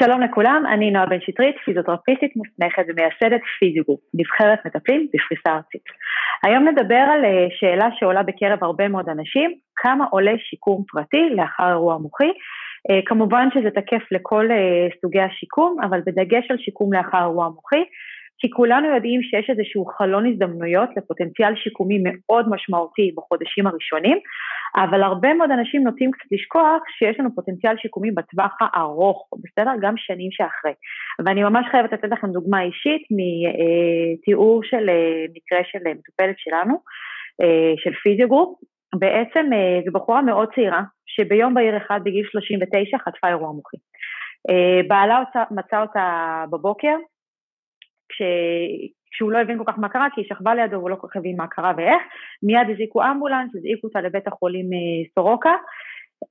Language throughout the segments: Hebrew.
שלום לכולם, אני נועה בן שטרית, פיזיותרפיסטית מוסמכת ומייסדת פיזיוגרופ, נבחרת מטפלים בפריסה ארצית. היום נדבר על אה, שאלה שעולה בקרב הרבה מאוד אנשים, כמה עולה שיקום פרטי לאחר אירוע מוחי. אה, כמובן שזה תקף לכל אה, סוגי השיקום, אבל בדגש על שיקום לאחר אירוע מוחי, כי כולנו יודעים שיש איזשהו חלון הזדמנויות לפוטנציאל שיקומי מאוד משמעותי בחודשים הראשונים, אבל הרבה מאוד אנשים נוטים קצת לשכוח שיש לנו פוטנציאל שיקומי בטווח הארוך, בסדר? גם שנים שאחרי. ואני ממש חייבת לתת לכם דוגמה אישית מתיאור של אה, מקרה של מטופלת שלנו, אה, של פיזיוגרופ. בעצם אה, זו בחורה מאוד צעירה, שביום בהיר אחד בגיל 39 חטפה אירוע מוחי. בעלה מצא אותה בבוקר, כש... כשהוא לא הבין כל כך מה קרה, כי היא שכבה לידו והוא לא כל כך הבין מה קרה ואיך, מיד הזעיקו אמבולנס, הזעיקו אותה לבית החולים אה, סורוקה,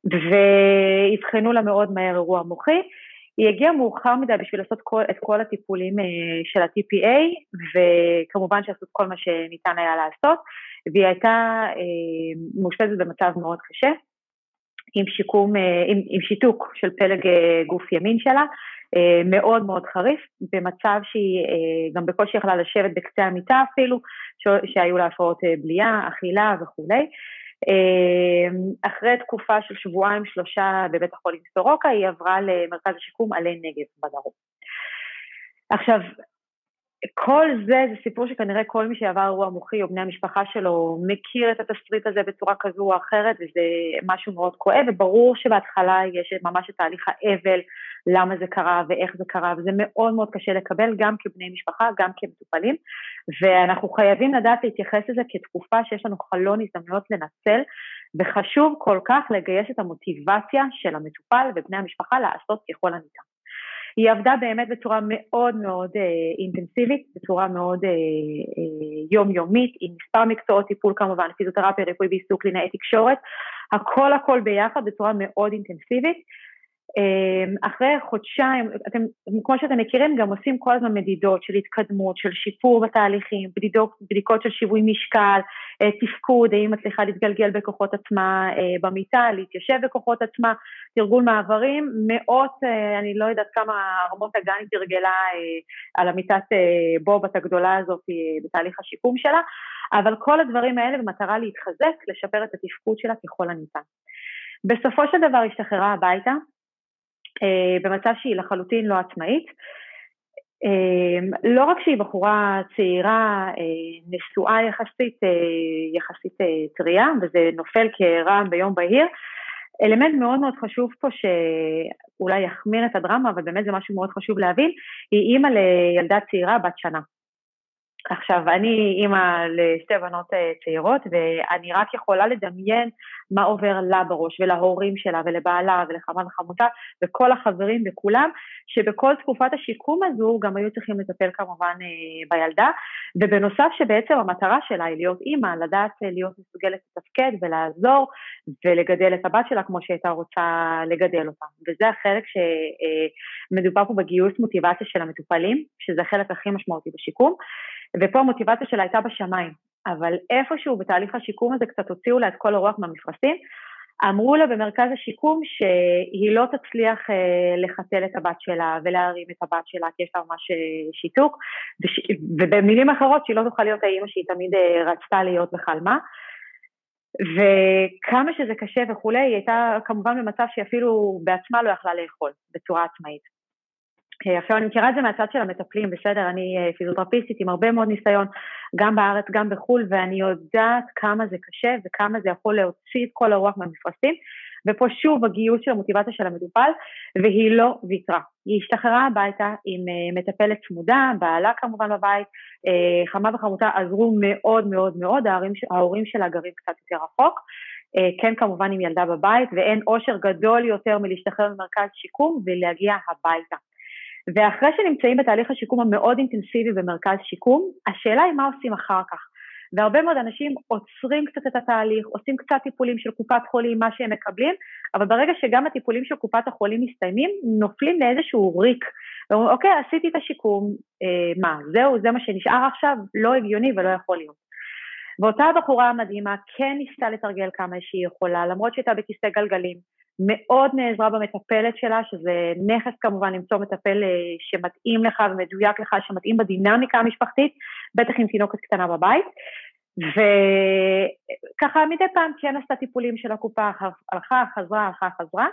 ואבחנו לה מאוד מהר אירוע מוחי. היא הגיעה מאוחר מדי בשביל לעשות כל, את כל הטיפולים אה, של ה-TPA, וכמובן שעשו את כל מה שניתן היה לעשות, והיא הייתה אה, מאושפזת במצב מאוד קשה, עם שיקום, עם, עם שיתוק של פלג גוף ימין שלה, אה, מאוד מאוד חריף, במצב שהיא אה, גם בקושי יכלה לשבת בקצה המיטה אפילו, שהיו לה הפרעות אה, בליעה, אכילה וכולי. אחרי תקופה של שבועיים שלושה בבית החולים סורוקה, היא עברה למרכז השיקום עלי נגב בדרום. עכשיו, כל זה זה סיפור שכנראה כל מי שעבר אירוע מוחי או בני המשפחה שלו מכיר את התסריט הזה בצורה כזו או אחרת וזה משהו מאוד כואב וברור שבהתחלה יש ממש את תהליך האבל, למה זה קרה ואיך זה קרה וזה מאוד מאוד קשה לקבל גם כבני משפחה, גם כמטופלים ואנחנו חייבים לדעת להתייחס לזה כתקופה שיש לנו חלון הזדמנויות לנצל וחשוב כל כך לגייס את המוטיבציה של המטופל ובני המשפחה לעשות ככל הניתן. היא עבדה באמת בצורה מאוד מאוד אה, אינטנסיבית, בצורה מאוד אה, אה, יומיומית, עם מספר מקצועות טיפול כמובן, פיזיותרפיה, ריפוי בעיסוק, קלינאי תקשורת, הכל הכל ביחד בצורה מאוד אינטנסיבית. אמ, אחרי חודשיים, אתם, כמו שאתם מכירים, גם עושים כל הזמן מדידות של התקדמות, של שיפור בתהליכים, בדידות, בדיקות של שיווי משקל, אה, תפקוד, האם מצליחה להתגלגל בכוחות עצמה אה, במיטה, להתיישב בכוחות עצמה, תרגול מעברים, מאות, אה, אני לא יודעת כמה רמות הגן היא תרגלה על המיטת בובת הגדולה הזאת בתהליך השיקום שלה, אבל כל הדברים האלה במטרה להתחזק, לשפר את התפקוד שלה ככל הניתן. בסופו של דבר השתחררה הביתה, אה, במצב שהיא לחלוטין לא עצמאית. אה, לא רק שהיא בחורה צעירה, אה, נשואה יחסית, יחסית טריה, וזה נופל כרעם ביום בהיר, אלמנט מאוד מאוד חשוב פה שאולי יחמיר את הדרמה, אבל באמת זה משהו מאוד חשוב להבין, היא אימא לילדה צעירה בת שנה. עכשיו, אני אימא לשתי בנות אה, צעירות, ואני רק יכולה לדמיין מה עובר לה בראש, ולהורים שלה, ולבעלה, ולחמה וחמותה, וכל החברים וכולם, שבכל תקופת השיקום הזו גם היו צריכים לטפל כמובן אה, בילדה, ובנוסף שבעצם המטרה שלה היא להיות אימא, לדעת אה, להיות מסוגלת לתפקד ולעזור, ולגדל את הבת שלה כמו שהייתה רוצה לגדל אותה. וזה החלק שמדובר פה בגיוס מוטיבציה של המטופלים, שזה החלק הכי משמעותי בשיקום. ופה המוטיבציה שלה הייתה בשמיים, אבל איפשהו בתהליך השיקום הזה קצת הוציאו לה את כל הרוח מהמפרשים, אמרו לה במרכז השיקום שהיא לא תצליח אה, לחתל את הבת שלה ולהרים את הבת שלה כי יש לה ממש אה, שיתוק. ובמילים אחרות שהיא לא תוכל להיות האימא שהיא תמיד אה, רצתה להיות וחלמה. וכמה שזה קשה וכולי, היא הייתה כמובן במצב שהיא אפילו בעצמה לא יכלה לאכול בצורה עצמאית. אה, עכשיו אני מכירה את זה מהצד של המטפלים, בסדר, אני אה, פיזיותרפיסטית עם הרבה מאוד ניסיון, גם בארץ, גם בחו"ל, ואני יודעת כמה זה קשה וכמה זה יכול להוציא את כל הרוח מהמפרשים, ופה שוב הגיוס של המוטיבציה של המטופל, והיא לא ויתרה. היא השתחררה הביתה עם אה, מטפלת צמודה, בעלה כמובן בבית, חמה וחמותה עזרו מאוד מאוד מאוד, ההורים, ההורים שלה גרים קצת יותר רחוק. כן כמובן עם ילדה בבית, ואין אושר גדול יותר מלהשתחרר ממרכז שיקום ולהגיע הביתה. ואחרי שנמצאים בתהליך השיקום המאוד אינטנסיבי במרכז שיקום, השאלה היא מה עושים אחר כך. והרבה מאוד אנשים עוצרים קצת את התהליך, עושים קצת טיפולים של קופת חולים, מה שהם מקבלים, אבל ברגע שגם הטיפולים של קופת החולים מסתיימים, נופלים לאיזשהו ריק. ואומרים, אוקיי, עשיתי את השיקום, אה, מה, זהו, זה מה שנשאר עכשיו? לא הגיוני ולא יכול להיות. ואותה בחורה המדהימה כן ניסתה לתרגל כמה שהיא יכולה, למרות שהייתה בכיסא גלגלים, מאוד נעזרה במטפלת שלה, שזה נכס כמובן למצוא מטפל אה, שמתאים לך ומדויק לך, שמתאים בדינמיקה המשפחתית, בטח עם תינוקת קטנה בבית. וככה מדי פעם כן עשתה טיפולים של הקופה, הלכה, חזרה, הלכה, חזרה.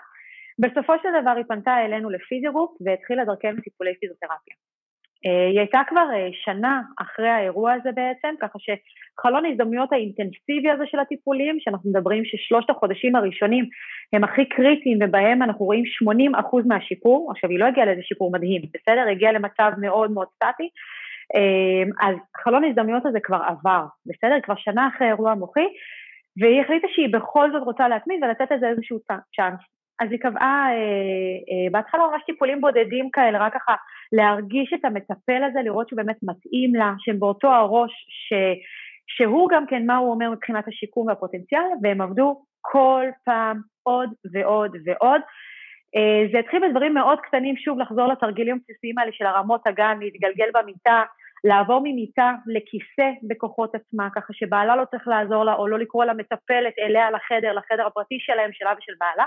בסופו של דבר היא פנתה אלינו לפיזירופ והתחילה דרכנו טיפולי פיזיותרפיה. אה, היא הייתה כבר אה, שנה אחרי האירוע הזה בעצם, ככה שחלון ההזדמנויות האינטנסיבי הזה של הטיפולים, שאנחנו מדברים ששלושת החודשים הראשונים הם הכי קריטיים ובהם אנחנו רואים 80% מהשיפור, עכשיו היא לא הגיעה לאיזה שיפור מדהים, בסדר? היא הגיעה למצב מאוד מאוד סטטי, אה, אז חלון ההזדמנויות הזה כבר עבר, בסדר? כבר שנה אחרי האירוע המוחי, והיא החליטה שהיא בכל זאת רוצה להתמיד ולתת לזה איזשהו צ'אנס. אז היא קבעה בהתחלה ממש טיפולים בודדים כאלה, רק ככה להרגיש את המטפל הזה, לראות שהוא באמת מתאים לה, שהם באותו הראש, ש, שהוא גם כן מה הוא אומר מבחינת השיקום והפוטנציאל, והם עבדו כל פעם עוד ועוד ועוד. אה, זה התחיל בדברים מאוד קטנים, שוב לחזור לתרגילים הבסיסיים האלה של הרמות הגן, להתגלגל במיטה, לעבור ממיטה לכיסא בכוחות עצמה, ככה שבעלה לא צריך לעזור לה, או לא לקרוא לה מטפלת אליה לחדר, לחדר הפרטי שלהם, שלה ושל בעלה.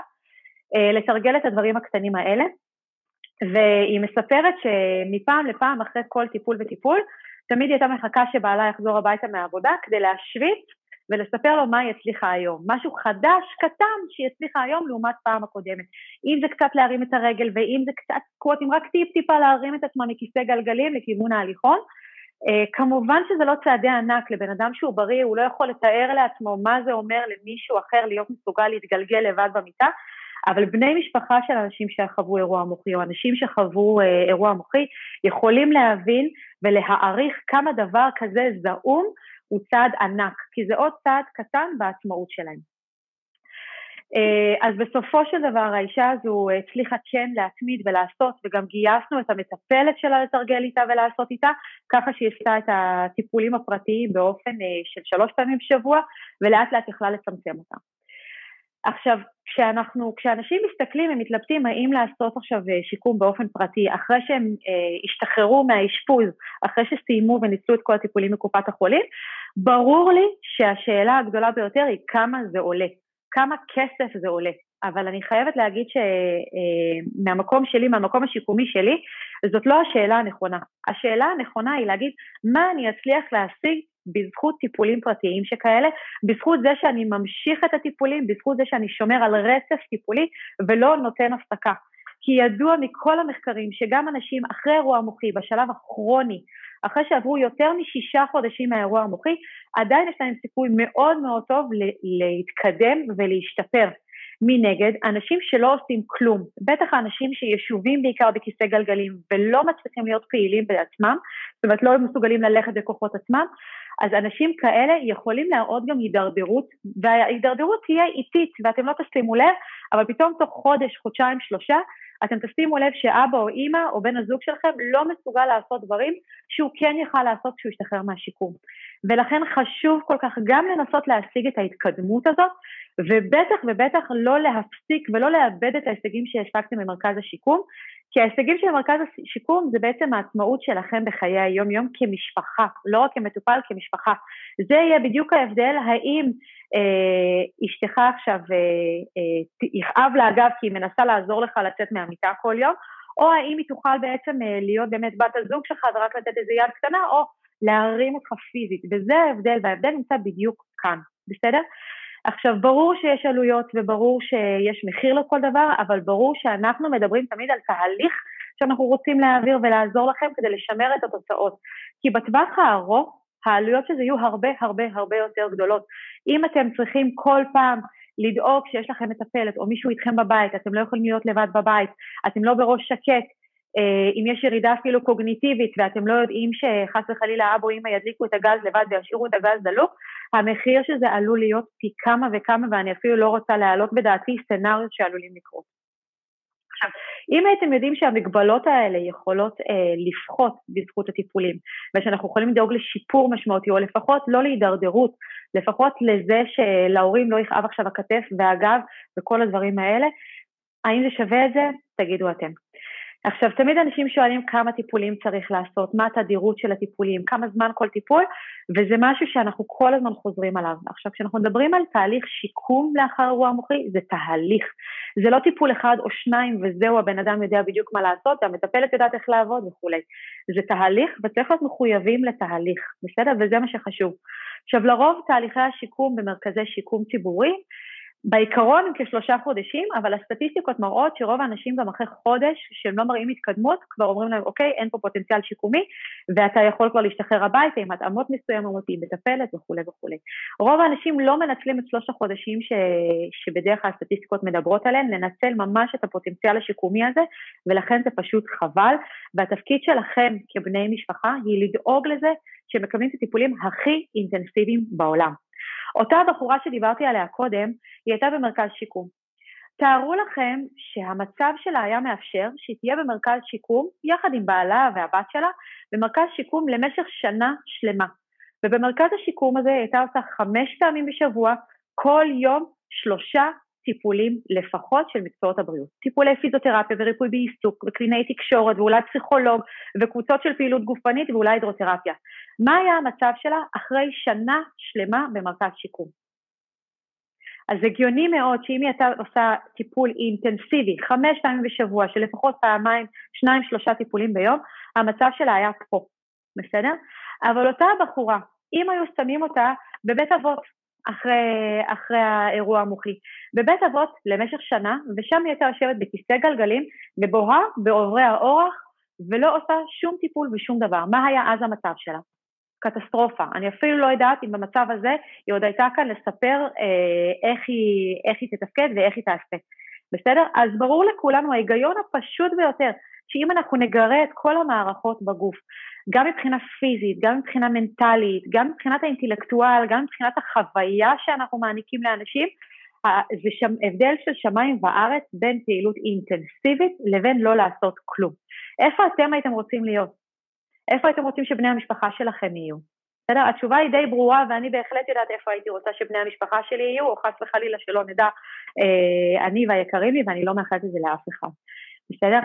אה, לתרגל את הדברים הקטנים האלה, והיא מספרת שמפעם לפעם אחרי כל טיפול וטיפול, תמיד היא הייתה מחכה שבעלה יחזור הביתה מהעבודה כדי להשוויץ ולספר לו מה היא הצליחה היום. משהו חדש, קטן, שהיא הצליחה היום לעומת פעם הקודמת. אם זה קצת להרים את הרגל ואם זה קצת קווטים, רק טיפ-טיפה להרים את עצמה מכיסא גלגלים לכיוון ההליכון. Uh, כמובן שזה לא צעדי ענק, לבן אדם שהוא בריא, הוא לא יכול לתאר לעצמו מה זה אומר למישהו אחר להיות מסוגל להתגלגל לבד במיטה, אבל בני משפחה של אנשים שחוו אירוע מוחי, או אנשים שחוו אה, אירוע מוחי, יכולים להבין ולהעריך כמה דבר כזה זעום הוא צעד ענק, כי זה עוד צעד קטן בעצמאות שלהם. אה, אז בסופו של דבר האישה הזו הצליחה כן להתמיד ולעשות, וגם גייסנו את המטפלת שלה לתרגל איתה ולעשות איתה, ככה שהיא עשתה את הטיפולים הפרטיים באופן אה, של שלוש פעמים בשבוע, ולאט לאט יכלה לצמצם אותם. עכשיו, כשאנחנו, כשאנשים מסתכלים, הם מתלבטים האם לעשות עכשיו אה, שיקום באופן פרטי, אחרי שהם אה, השתחררו מהאשפוז, אחרי שסיימו וניצלו את כל הטיפולים מקופת החולים, ברור לי שהשאלה הגדולה ביותר היא כמה זה עולה, כמה כסף זה עולה. אבל אני חייבת להגיד שמהמקום אה, שלי, מהמקום השיקומי שלי, זאת לא השאלה הנכונה. השאלה הנכונה היא להגיד מה אני אצליח להשיג בזכות טיפולים פרטיים שכאלה, בזכות זה שאני ממשיך את הטיפולים, בזכות זה שאני שומר על רצף טיפולי ולא נותן הפסקה. כי ידוע מכל המחקרים שגם אנשים אחרי אירוע מוחי, בשלב הכרוני, אחרי שעברו יותר משישה חודשים מהאירוע המוחי, עדיין יש להם סיכוי מאוד מאוד טוב להתקדם ולהשתפר. מנגד, אנשים שלא עושים כלום, בטח האנשים שישובים בעיקר בכיסא גלגלים ולא מצליחים להיות פעילים בעצמם, זאת אומרת לא מסוגלים ללכת בכוחות עצמם, אז אנשים כאלה יכולים להראות גם הידרדרות, וההידרדרות תהיה איטית ואתם לא תשימו לב, אבל פתאום תוך חודש, חודשיים, שלושה, אתם תשימו לב שאבא או אימא או בן הזוג שלכם לא מסוגל לעשות דברים שהוא כן יכל לעשות כשהוא ישתחרר מהשיקום. ולכן חשוב כל כך גם לנסות להשיג את ההתקדמות הזאת, ובטח ובטח לא להפסיק ולא לאבד את ההישגים שהשגתם במרכז השיקום, כי ההישגים של מרכז השיקום זה בעצם העצמאות שלכם בחיי היום-יום כמשפחה, לא רק כמטופל, כמשפחה. זה יהיה בדיוק ההבדל, האם אה, אשתך עכשיו אה, אה, יכאב לה הגב כי היא מנסה לעזור לך לצאת מהמיטה כל יום, או האם היא תוכל בעצם אה, להיות באמת בת הזוג שלך ורק לתת איזה יד קטנה, או להרים אותך פיזית, וזה ההבדל, וההבדל נמצא בדיוק כאן, בסדר? עכשיו, ברור שיש עלויות וברור שיש מחיר לכל דבר, אבל ברור שאנחנו מדברים תמיד על תהליך שאנחנו רוצים להעביר ולעזור לכם כדי לשמר את התוצאות. כי בטווח הארוך, העלויות של זה יהיו הרבה הרבה הרבה יותר גדולות. אם אתם צריכים כל פעם לדאוג שיש לכם מטפלת או מישהו איתכם בבית, אתם לא יכולים להיות לבד בבית, אתם לא בראש שקט, אה, אם יש ירידה אפילו קוגניטיבית ואתם לא יודעים שחס וחלילה אבא או אמא ידליקו את הגז לבד וישאירו את הגז דלוק, המחיר של זה עלול להיות פי כמה וכמה ואני אפילו לא רוצה להעלות בדעתי סצנריות שעלולים לקרות. עכשיו, אם הייתם יודעים שהמגבלות האלה יכולות אה, לפחות בזכות הטיפולים, ושאנחנו יכולים לדאוג לשיפור משמעותי, או לפחות לא להידרדרות, לפחות לזה שלהורים לא יכאב עכשיו הכתף והגב וכל הדברים האלה, האם זה שווה את זה? תגידו אתם. עכשיו, תמיד אנשים שואלים כמה טיפולים צריך לעשות, מה התדירות של הטיפולים, כמה זמן כל טיפול, וזה משהו שאנחנו כל הזמן חוזרים עליו. עכשיו, כשאנחנו מדברים על תהליך שיקום לאחר אירוע מוחי, זה תהליך. זה לא טיפול אחד או שניים וזהו, הבן אדם יודע בדיוק מה לעשות, המטפלת יודעת איך לעבוד וכולי. זה תהליך וצריך להיות מחויבים לתהליך, בסדר? וזה מה שחשוב. עכשיו, לרוב תהליכי השיקום במרכזי שיקום ציבורי, בעיקרון הם כשלושה חודשים, אבל הסטטיסטיקות מראות שרוב האנשים גם אחרי חודש שהם לא מראים התקדמות, כבר אומרים להם, אוקיי, אין פה פוטנציאל שיקומי, ואתה יכול כבר להשתחרר הביתה עם התאמות מסוימות, עם מטפלת וכולי וכולי. רוב האנשים לא מנצלים את שלוש החודשים ש... שבדרך כלל הסטטיסטיקות מדברות עליהם, לנצל ממש את הפוטנציאל השיקומי הזה, ולכן זה פשוט חבל, והתפקיד שלכם כבני משפחה היא לדאוג לזה שמקבלים את הטיפולים הכי אינטנסיביים בעולם. אותה בחורה שדיברתי עליה קודם, היא הייתה במרכז שיקום. תארו לכם שהמצב שלה היה מאפשר שהיא תהיה במרכז שיקום, יחד עם בעלה והבת שלה, במרכז שיקום למשך שנה שלמה. ובמרכז השיקום הזה היא הייתה עושה חמש פעמים בשבוע, כל יום שלושה טיפולים לפחות של מקצועות הבריאות. טיפולי פיזיותרפיה וריפוי בעיסוק וקלינאי תקשורת ואולי פסיכולוג וקבוצות של פעילות גופנית ואולי הידרותרפיה. מה היה המצב שלה אחרי שנה שלמה במרכז שיקום? אז הגיוני מאוד שאם היא הייתה עושה טיפול אינטנסיבי חמש פעמים בשבוע, של לפחות פעמיים, שניים, שלושה טיפולים ביום, המצב שלה היה פה, בסדר? אבל אותה בחורה, אם היו שמים אותה בבית אבות, אחרי, אחרי האירוע המוחי. בבית אבות למשך שנה, ושם היא הייתה יושבת בכיסא גלגלים, ובוהה בעוברי האורח, ולא עושה שום טיפול ושום דבר. מה היה אז המצב שלה? קטסטרופה. אני אפילו לא יודעת אם במצב הזה היא עוד הייתה כאן לספר אה, איך, היא, איך היא תתפקד ואיך היא תעשה. בסדר? אז ברור לכולנו ההיגיון הפשוט ביותר, שאם אנחנו נגרה את כל המערכות בגוף, גם מבחינה פיזית, גם מבחינה מנטלית, גם מבחינת האינטלקטואל, גם מבחינת החוויה שאנחנו מעניקים לאנשים, זה שם, הבדל של שמיים וארץ בין פעילות אינטנסיבית לבין לא לעשות כלום. איפה אתם הייתם רוצים להיות? איפה הייתם רוצים שבני המשפחה שלכם יהיו? בסדר? התשובה היא די ברורה ואני בהחלט יודעת איפה הייתי רוצה שבני המשפחה שלי יהיו, או חס וחלילה שלא נדע אה, אני והיקרים לי ואני לא מאחלת את זה לאף אחד. בסדר?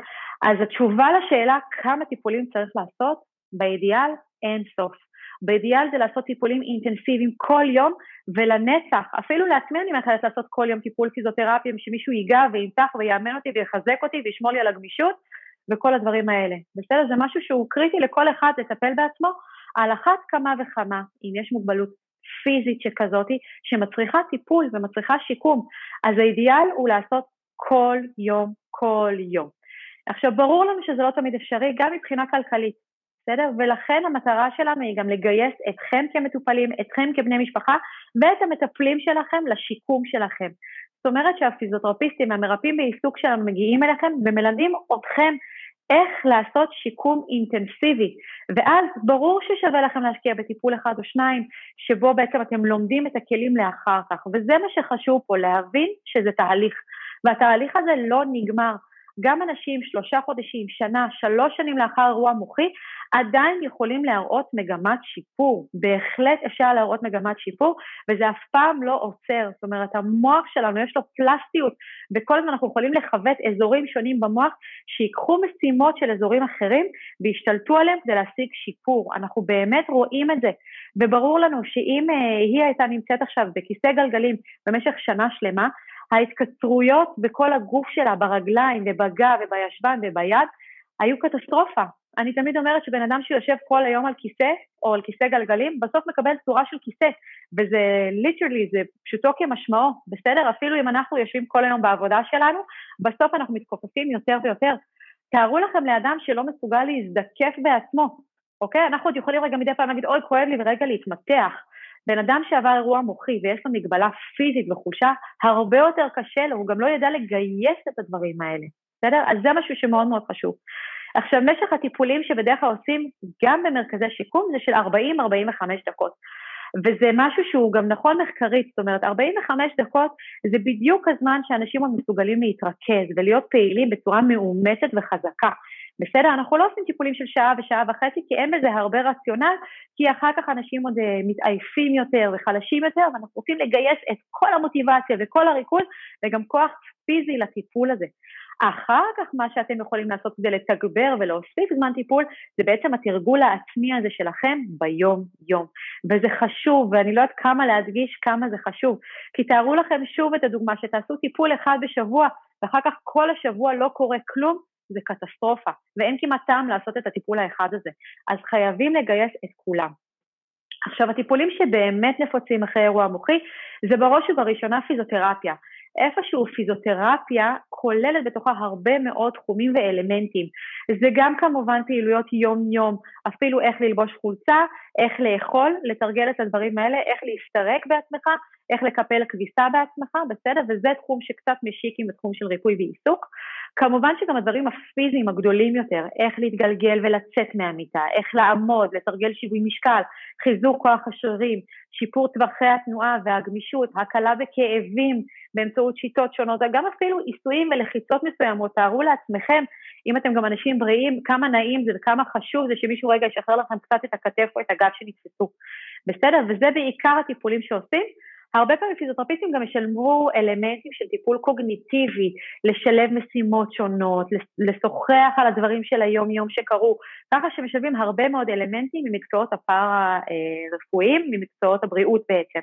אז התשובה לשאלה כמה טיפולים צריך לעשות, באידיאל אין סוף. באידיאל זה לעשות טיפולים אינטנסיביים כל יום ולנצח, אפילו לעצמי אני מאחלת לעשות כל יום טיפול פיזיותרפיה, שמישהו ייגע וימתח ויאמן אותי ויחזק אותי וישמור לי על הגמישות וכל הדברים האלה. בסדר? זה משהו שהוא קריטי לכל אחד לטפל בעצמו, על אחת כמה וכמה, אם יש מוגבלות פיזית שכזאתי, שמצריכה טיפול ומצריכה שיקום, אז האידיאל הוא לעשות כל יום, כל יום. עכשיו, ברור לנו שזה לא תמיד אפשרי, גם מבחינה כלכלית, בסדר? ולכן המטרה שלנו היא גם לגייס אתכם כמטופלים, אתכם כבני משפחה, ואת המטפלים שלכם לשיקום שלכם. זאת אומרת שהפיזיותרפיסטים, המרפאים בעיסוק שלנו מגיעים אליכם ומלמדים אתכם איך לעשות שיקום אינטנסיבי, ואז ברור ששווה לכם להשקיע בטיפול אחד או שניים, שבו בעצם אתם לומדים את הכלים לאחר כך, וזה מה שחשוב פה, להבין שזה תהליך, והתהליך הזה לא נגמר. גם אנשים שלושה חודשים, שנה, שלוש שנים לאחר אירוע מוחי, עדיין יכולים להראות מגמת שיפור. בהחלט אפשר להראות מגמת שיפור, וזה אף פעם לא עוצר. זאת אומרת, המוח שלנו יש לו פלסטיות, וכל הזמן אנחנו יכולים לכוות אזורים שונים במוח, שיקחו משימות של אזורים אחרים וישתלטו עליהם כדי להשיג שיפור. אנחנו באמת רואים את זה, וברור לנו שאם אה, היא הייתה נמצאת עכשיו בכיסא גלגלים במשך שנה שלמה, ההתקצרויות בכל הגוף שלה, ברגליים ובגב ובישבן וביד, היו קטסטרופה. אני תמיד אומרת שבן אדם שיושב כל היום על כיסא, או על כיסא גלגלים, בסוף מקבל צורה של כיסא, וזה ליטרלי, זה פשוטו כמשמעו, בסדר? אפילו אם אנחנו יושבים כל היום בעבודה שלנו, בסוף אנחנו מתכופפים יותר ויותר. תארו לכם לאדם שלא מסוגל להזדקף בעצמו, אוקיי? אנחנו עוד יכולים רגע מדי פעם להגיד, אוי, כואב לי, ורגע להתמתח. בן אדם שעבר אירוע מוחי ויש לו מגבלה פיזית וחולשה, הרבה יותר קשה לו, הוא גם לא ידע לגייס את הדברים האלה, בסדר? אז זה משהו שמאוד מאוד חשוב. עכשיו, משך הטיפולים שבדרך כלל עושים גם במרכזי שיקום זה של 40-45 דקות. וזה משהו שהוא גם נכון מחקרית, זאת אומרת 45 דקות זה בדיוק הזמן שאנשים עוד מסוגלים להתרכז ולהיות פעילים בצורה מאומצת וחזקה. בסדר? אנחנו לא עושים טיפולים של שעה ושעה וחצי, כי אין בזה הרבה רציונל, כי אחר כך אנשים עוד uh, מתעייפים יותר וחלשים יותר, ואנחנו רוצים לגייס את כל המוטיבציה וכל הריכוז, וגם כוח הפיזי לטיפול הזה. אחר כך מה שאתם יכולים לעשות כדי לתגבר ולהוסיף זמן טיפול, זה בעצם התרגול העצמי הזה שלכם ביום-יום. וזה חשוב, ואני לא יודעת כמה להדגיש כמה זה חשוב. כי תארו לכם שוב את הדוגמה, שתעשו טיפול אחד בשבוע, ואחר כך כל השבוע לא קורה כלום, זה קטסטרופה, ואין כמעט טעם לעשות את הטיפול האחד הזה. אז חייבים לגייס את כולם. עכשיו, הטיפולים שבאמת נפוצים אחרי אירוע מוחי, זה בראש ובראשונה פיזיותרפיה. איפשהו פיזיותרפיה כוללת בתוכה הרבה מאוד תחומים ואלמנטים. זה גם כמובן פעילויות יום-יום, אפילו איך ללבוש חולצה, איך לאכול, לתרגל את הדברים האלה, איך להסתרק בעצמך, איך לקפל כביסה בעצמך, בסדר? וזה תחום שקצת משיק עם התחום של ריפוי ועיסוק. כמובן שגם הדברים הפיזיים הגדולים יותר, איך להתגלגל ולצאת מהמיטה, איך לעמוד, לתרגל שיווי משקל, חיזוק כוח השרירים, שיפור טווחי התנועה והגמישות, הקלה בכאבים באמצעות שיטות שונות, גם אפילו עיסויים ולחיצות מסוימות, תארו לעצמכם, אם אתם גם אנשים בריאים, כמה נעים זה וכמה חשוב זה שמישהו רגע ישחרר לכם קצת את הכתף או את הגב שנתפסו. בסדר? וזה בעיקר הטיפולים שעושים. הרבה פעמים פיזיותרפיסטים גם ישלמו אלמנטים של טיפול קוגניטיבי, לשלב משימות שונות, לשוחח על הדברים של היום-יום שקרו, ככה שמשלבים הרבה מאוד אלמנטים ממקצועות הפארה-רפואיים, ממקצועות הבריאות בעצם.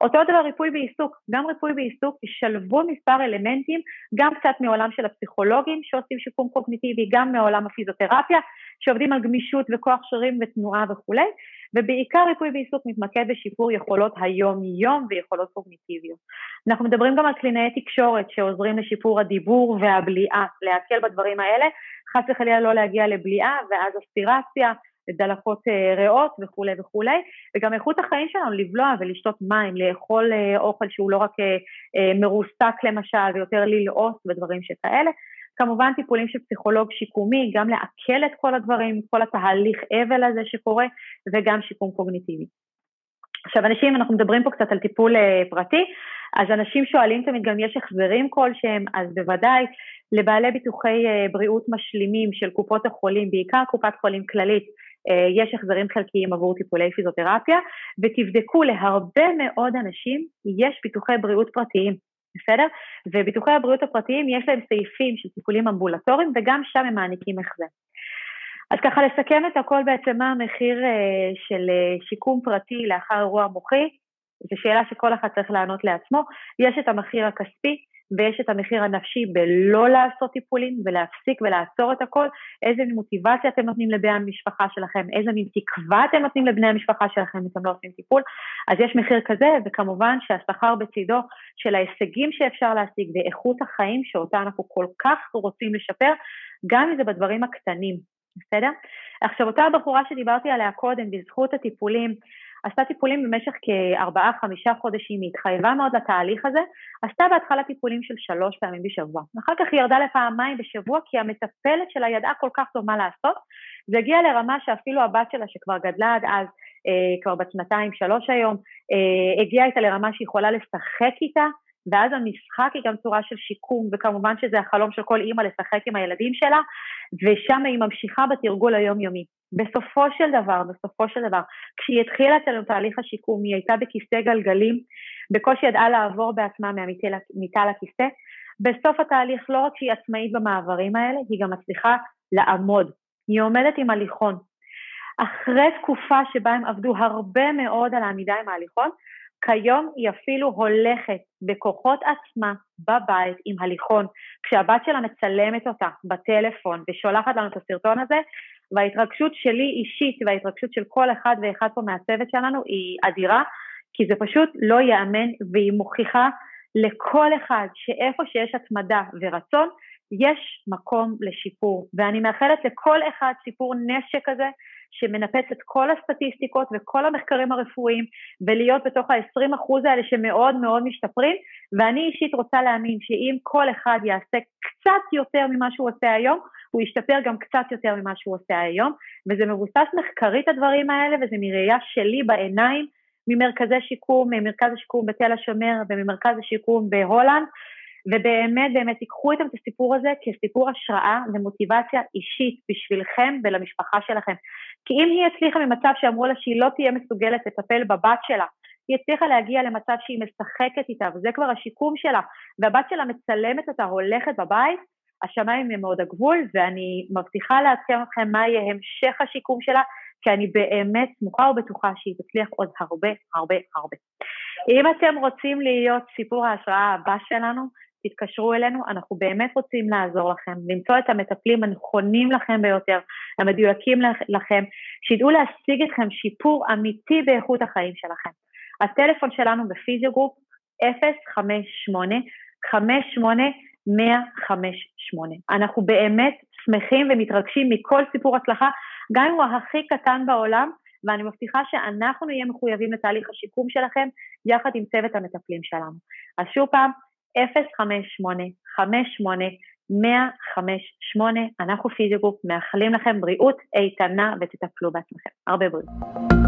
אותו דבר ריפוי בעיסוק, גם ריפוי בעיסוק ישלבו מספר אלמנטים, גם קצת מעולם של הפסיכולוגים שעושים שיקום קוגניטיבי, גם מעולם הפיזיותרפיה, שעובדים על גמישות וכוח שרירים ותנועה וכולי, ובעיקר ריפוי בעיסוק מתמקד בשיפור יכולות היום-יום ויכולות קוגניטיביות. אנחנו מדברים גם על קלינאי תקשורת שעוזרים לשיפור הדיבור והבליעה, להקל בדברים האלה, חס וחלילה לא להגיע לבליעה ואז אספירציה, דלקות אה, ריאות וכולי וכולי, וגם איכות החיים שלנו לבלוע ולשתות מים, לאכול אה, אוכל שהוא לא רק אה, מרוסק למשל ויותר ללעוס ודברים שכאלה. כמובן טיפולים של פסיכולוג שיקומי, גם לעכל את כל הדברים, כל התהליך אבל הזה שקורה, וגם שיקום קוגניטיבי. עכשיו אנשים, אנחנו מדברים פה קצת על טיפול פרטי, אז אנשים שואלים תמיד גם יש החזרים כלשהם, אז בוודאי לבעלי ביטוחי בריאות משלימים של קופות החולים, בעיקר קופת חולים כללית, אה, יש החזרים חלקיים עבור טיפולי פיזיותרפיה, ותבדקו להרבה מאוד אנשים יש ביטוחי בריאות פרטיים, בסדר? וביטוחי הבריאות הפרטיים יש להם סעיפים של טיפולים אמבולטוריים וגם שם הם מעניקים החזר. אז ככה לסכם את הכל בעצם מה המחיר אה, של אה, שיקום פרטי לאחר אירוע מוחי, זו שאלה שכל אחד צריך לענות לעצמו. יש את המחיר הכספי, ויש את המחיר הנפשי בלא לעשות טיפולים ולהפסיק ולעצור את הכל, איזה מוטיבציה אתם נותנים לבני המשפחה שלכם, איזה מין תקווה אתם נותנים לבני המשפחה שלכם אם אתם לא עושים טיפול, אז יש מחיר כזה, וכמובן שהשכר בצידו של ההישגים שאפשר להשיג ואיכות החיים שאותה אנחנו כל כך רוצים לשפר, גם אם זה בדברים הקטנים, בסדר? עכשיו אותה הבחורה שדיברתי עליה קודם, בזכות הטיפולים, עשתה טיפולים במשך כארבעה-חמישה חודשים, היא התחייבה מאוד לתהליך הזה, עשתה בהתחלה טיפולים של שלוש פעמים בשבוע. אחר כך היא ירדה לפעמיים בשבוע כי המטפלת שלה ידעה כל כך טוב מה לעשות, זה הגיע לרמה שאפילו הבת שלה שכבר גדלה עד אז, אה, כבר בת שנתיים, שלוש היום, אה, הגיעה איתה לרמה שהיא יכולה לשחק איתה, ואז המשחק היא גם צורה של שיקום, וכמובן שזה החלום של כל אימא לשחק עם הילדים שלה, ושם היא ממשיכה בתרגול היומיומי. בסופו של דבר, בסופו של דבר, כשהיא התחילה את תהליך השיקום, היא הייתה בכיסא גלגלים, בקושי ידעה לעבור בעצמה מהמיטה לכיסא. בסוף התהליך, לא רק שהיא עצמאית במעברים האלה, היא גם מצליחה לעמוד. היא עומדת עם הליכון. אחרי תקופה שבה הם עבדו הרבה מאוד על העמידה עם ההליכון, כיום היא אפילו הולכת בכוחות עצמה בבית עם הליכון. כשהבת שלה מצלמת אותה בטלפון ושולחת לנו את הסרטון הזה, וההתרגשות שלי אישית וההתרגשות של כל אחד ואחד פה מהצוות שלנו היא אדירה, כי זה פשוט לא ייאמן והיא מוכיחה לכל אחד שאיפה שיש התמדה ורצון, יש מקום לשיפור. ואני מאחלת לכל אחד סיפור נשק כזה, שמנפץ את כל הסטטיסטיקות וכל המחקרים הרפואיים, ולהיות בתוך ה-20% האלה שמאוד מאוד משתפרים, ואני אישית רוצה להאמין שאם כל אחד יעשה קצת יותר ממה שהוא עושה היום, הוא ישתפר גם קצת יותר ממה שהוא עושה היום, וזה מבוסס מחקרית הדברים האלה, וזה מראייה שלי בעיניים, ממרכזי שיקום, ממרכז השיקום בתל השומר וממרכז השיקום בהולנד, ובאמת באמת תיקחו איתם את הסיפור הזה כסיפור השראה ומוטיבציה אישית בשבילכם ולמשפחה שלכם. כי אם היא הצליחה ממצב שאמרו לה שהיא לא תהיה מסוגלת לטפל בבת שלה, היא הצליחה להגיע למצב שהיא משחקת איתה, וזה כבר השיקום שלה, והבת שלה מצלמת אותה הולכת בבית, השמיים הם מאוד הגבול, ואני מבטיחה לעדכן אתכם מה יהיה המשך השיקום שלה, כי אני באמת סמוכה ובטוחה שהיא תצליח עוד הרבה הרבה הרבה. אם אתם רוצים להיות סיפור ההשראה הבא שלנו, תתקשרו אלינו, אנחנו באמת רוצים לעזור לכם, למצוא את המטפלים הנכונים לכם ביותר, המדויקים לכם, שידעו להשיג אתכם שיפור אמיתי באיכות החיים שלכם. הטלפון שלנו בפיזיוגרופ 058 58 158. אנחנו באמת שמחים ומתרגשים מכל סיפור הצלחה, גם אם הוא הכי קטן בעולם, ואני מבטיחה שאנחנו נהיה מחויבים לתהליך השיקום שלכם יחד עם צוות המטפלים שלנו. אז שוב פעם, 058 58 158, אנחנו פיזיוגרופ, מאחלים לכם בריאות איתנה ותטפלו בעצמכם. הרבה בריאות.